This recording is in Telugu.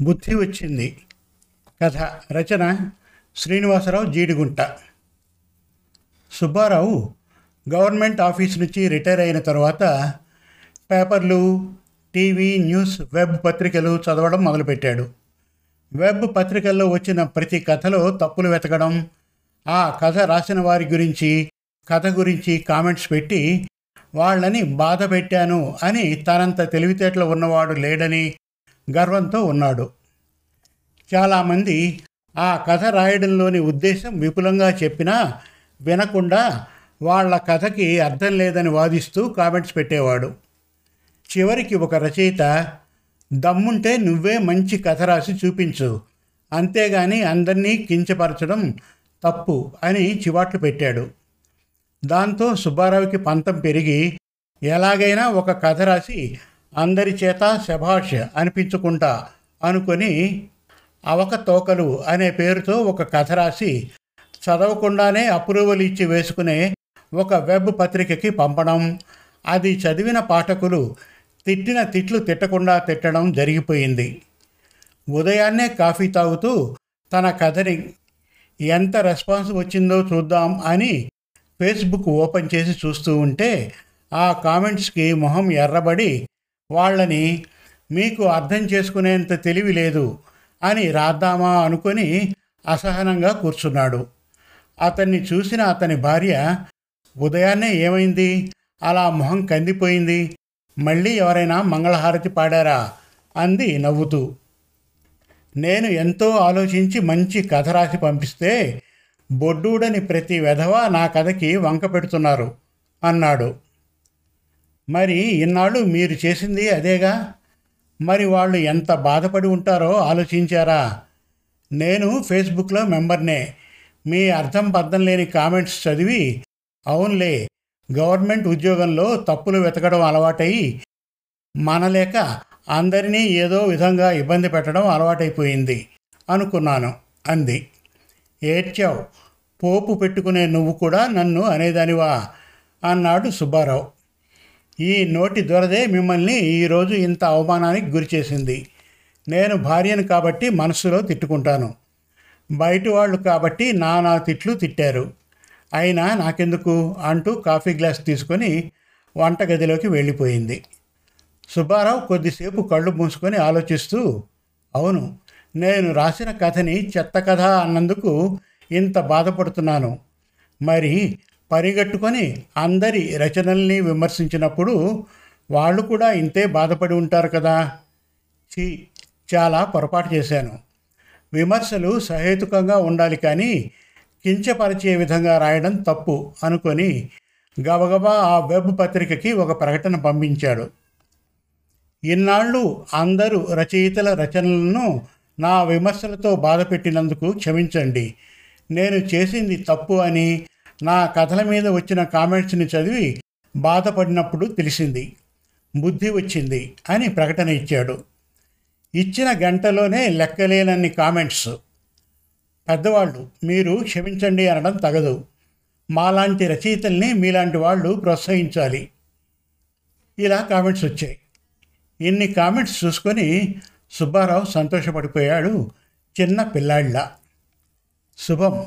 బుద్ధి వచ్చింది. కథ రచన శ్రీనివాసరావు జీడిగుంట. సుబ్బారావు గవర్నమెంట్ ఆఫీస్ నుంచి రిటైర్ అయిన తర్వాత పేపర్లు టీవీ న్యూస్ వెబ్ పత్రికలు చదవడం మొదలుపెట్టాడు. వెబ్ పత్రికల్లో వచ్చిన ప్రతి కథలో తప్పులు వెతకడం ఆ కథ రాసిన వారి గురించి కథ గురించి కామెంట్స్ పెట్టి వాళ్ళని బాధ పెట్టాను అని తనంత తెలివితేటలు ఉన్నవాడు లేడని గర్వంతో ఉన్నాడు. చాలామంది ఆ కథ రాయడంలోని ఉద్దేశం విపులంగా చెప్పినా వినకుండా వాళ్ళ కథకి అర్థం లేదని వాదిస్తూ కామెంట్స్ పెట్టేవాడు. చివరికి ఒక రచయిత దమ్ముంటే నువ్వే మంచి కథ రాసి చూపించు. అంతేగాని అందరినీ కించపరచడం తప్పు అని చివాట్లు పెట్టాడు. దాంతో సుబ్బారావుకి పంతం పెరిగి ఎలాగైనా ఒక కథ రాసి అందరి చేత శభాష్ అనిపించుకుంటా అనుకొని అవకతోకలు అనే పేరుతో ఒక కథ రాసి చదవకుండానే అప్రూవల్ ఇచ్చి వేసుకునే ఒక వెబ్ పత్రికకి పంపడం. అది చదివిన పాఠకులు తిట్టిన తిట్లు తిట్టకుండా తిట్టడం జరిగిపోయింది. ఉదయాన్నే కాఫీ తాగుతూ తన కథని ఎంత రెస్పాన్స్ వచ్చిందో చూద్దాం అని ఫేస్బుక్ ఓపెన్ చేసి చూస్తూ ఉంటే ఆ కామెంట్స్కి మొహం ఎర్రబడి వాళ్ళని మీకు అర్థం చేసుకునేంత తెలివి లేదు అని రాద్దామా అనుకొని అసహనంగా కూర్చున్నాడు. అతన్ని చూసిన అతని భార్య ఉదయాన్నే ఏమైంది? అలా మొహం కందిపోయింది. మళ్ళీ ఎవరైనా మంగళహారతి పాడారా? అంది నవ్వుతూ. నేను ఎంతో ఆలోచించి మంచి కథ రాసి పంపిస్తే బొడ్డూడని ప్రతి వెధవ నా కథకి వంక పెడుతున్నారు అన్నాడు. మరి ఇన్నాళ్ళు మీరు చేసింది అదేగా? మరి వాళ్ళు ఎంత బాధపడి ఉంటారో ఆలోచించారా? నేను ఫేస్బుక్లో మెంబర్నే. మీ అర్థం పర్థం లేని కామెంట్స్ చదివి అవునులే గవర్నమెంట్ ఉద్యోగంలో తప్పులు వెతకడం అలవాటై మనలేక అందరినీ ఏదో విధంగా ఇబ్బంది పెట్టడం అలవాటైపోయింది అనుకున్నాను అంది. ఏడ్చావు పోపు పెట్టుకునే నువ్వు కూడా నన్ను అనేదానివా? అన్నాడు సుబ్బారావు. ఈ నోటి దొరదే మిమ్మల్ని ఈరోజు ఇంత అవమానానికి గురిచేసింది నేను భార్యను కాబట్టి మనసులో తిట్టుకుంటాను. బయట వాళ్ళు కాబట్టి నానా తిట్లు తిట్టారు. అయినా నాకెందుకు? అంటూ కాఫీ గ్లాస్ తీసుకొని వంటగదిలోకి వెళ్ళిపోయింది. సుబ్బారావు కొద్దిసేపు కళ్ళు మూసుకొని ఆలోచిస్తూ అవును నేను రాసిన కథని చెత్త కథ అన్నందుకు ఇంత బాధపడుతున్నాను. మరి పరిగట్టుకొని అందరి రచనల్ని విమర్శించినప్పుడు వాళ్ళు కూడా ఇంతే బాధపడి ఉంటారు కదా. చి చాలా పొరపాటు చేశాను. విమర్శలు సహేతుకంగా ఉండాలి కానీ కించపరిచే విధంగా రాయడం తప్పు అనుకొని గబగబా ఆ వెబ్ పత్రికకి ఒక ప్రకటన పంపించాడు. ఇన్నాళ్ళు అందరూ రచయితల రచనలను నా విమర్శలతో బాధపెట్టినందుకు క్షమించండి. నేను చేసింది తప్పు అని నా కథల మీద వచ్చిన కామెంట్స్ని చదివి బాధపడినప్పుడు తెలిసింది. బుద్ధి వచ్చింది అని ప్రకటన ఇచ్చాడు. ఇచ్చిన గంటలోనే లెక్కలేనన్ని కామెంట్స్. పెద్దవాళ్ళు మీరు క్షమించండి అనడం తగదు. మాలాంటి రచయితల్ని మీలాంటి వాళ్ళు ప్రోత్సహించాలి. ఇలా కామెంట్స్ వచ్చాయి. ఇన్ని కామెంట్స్ చూసుకొని సుబ్బారావు సంతోషపడిపోయాడు చిన్న పిల్లాళ్ళ శుభం.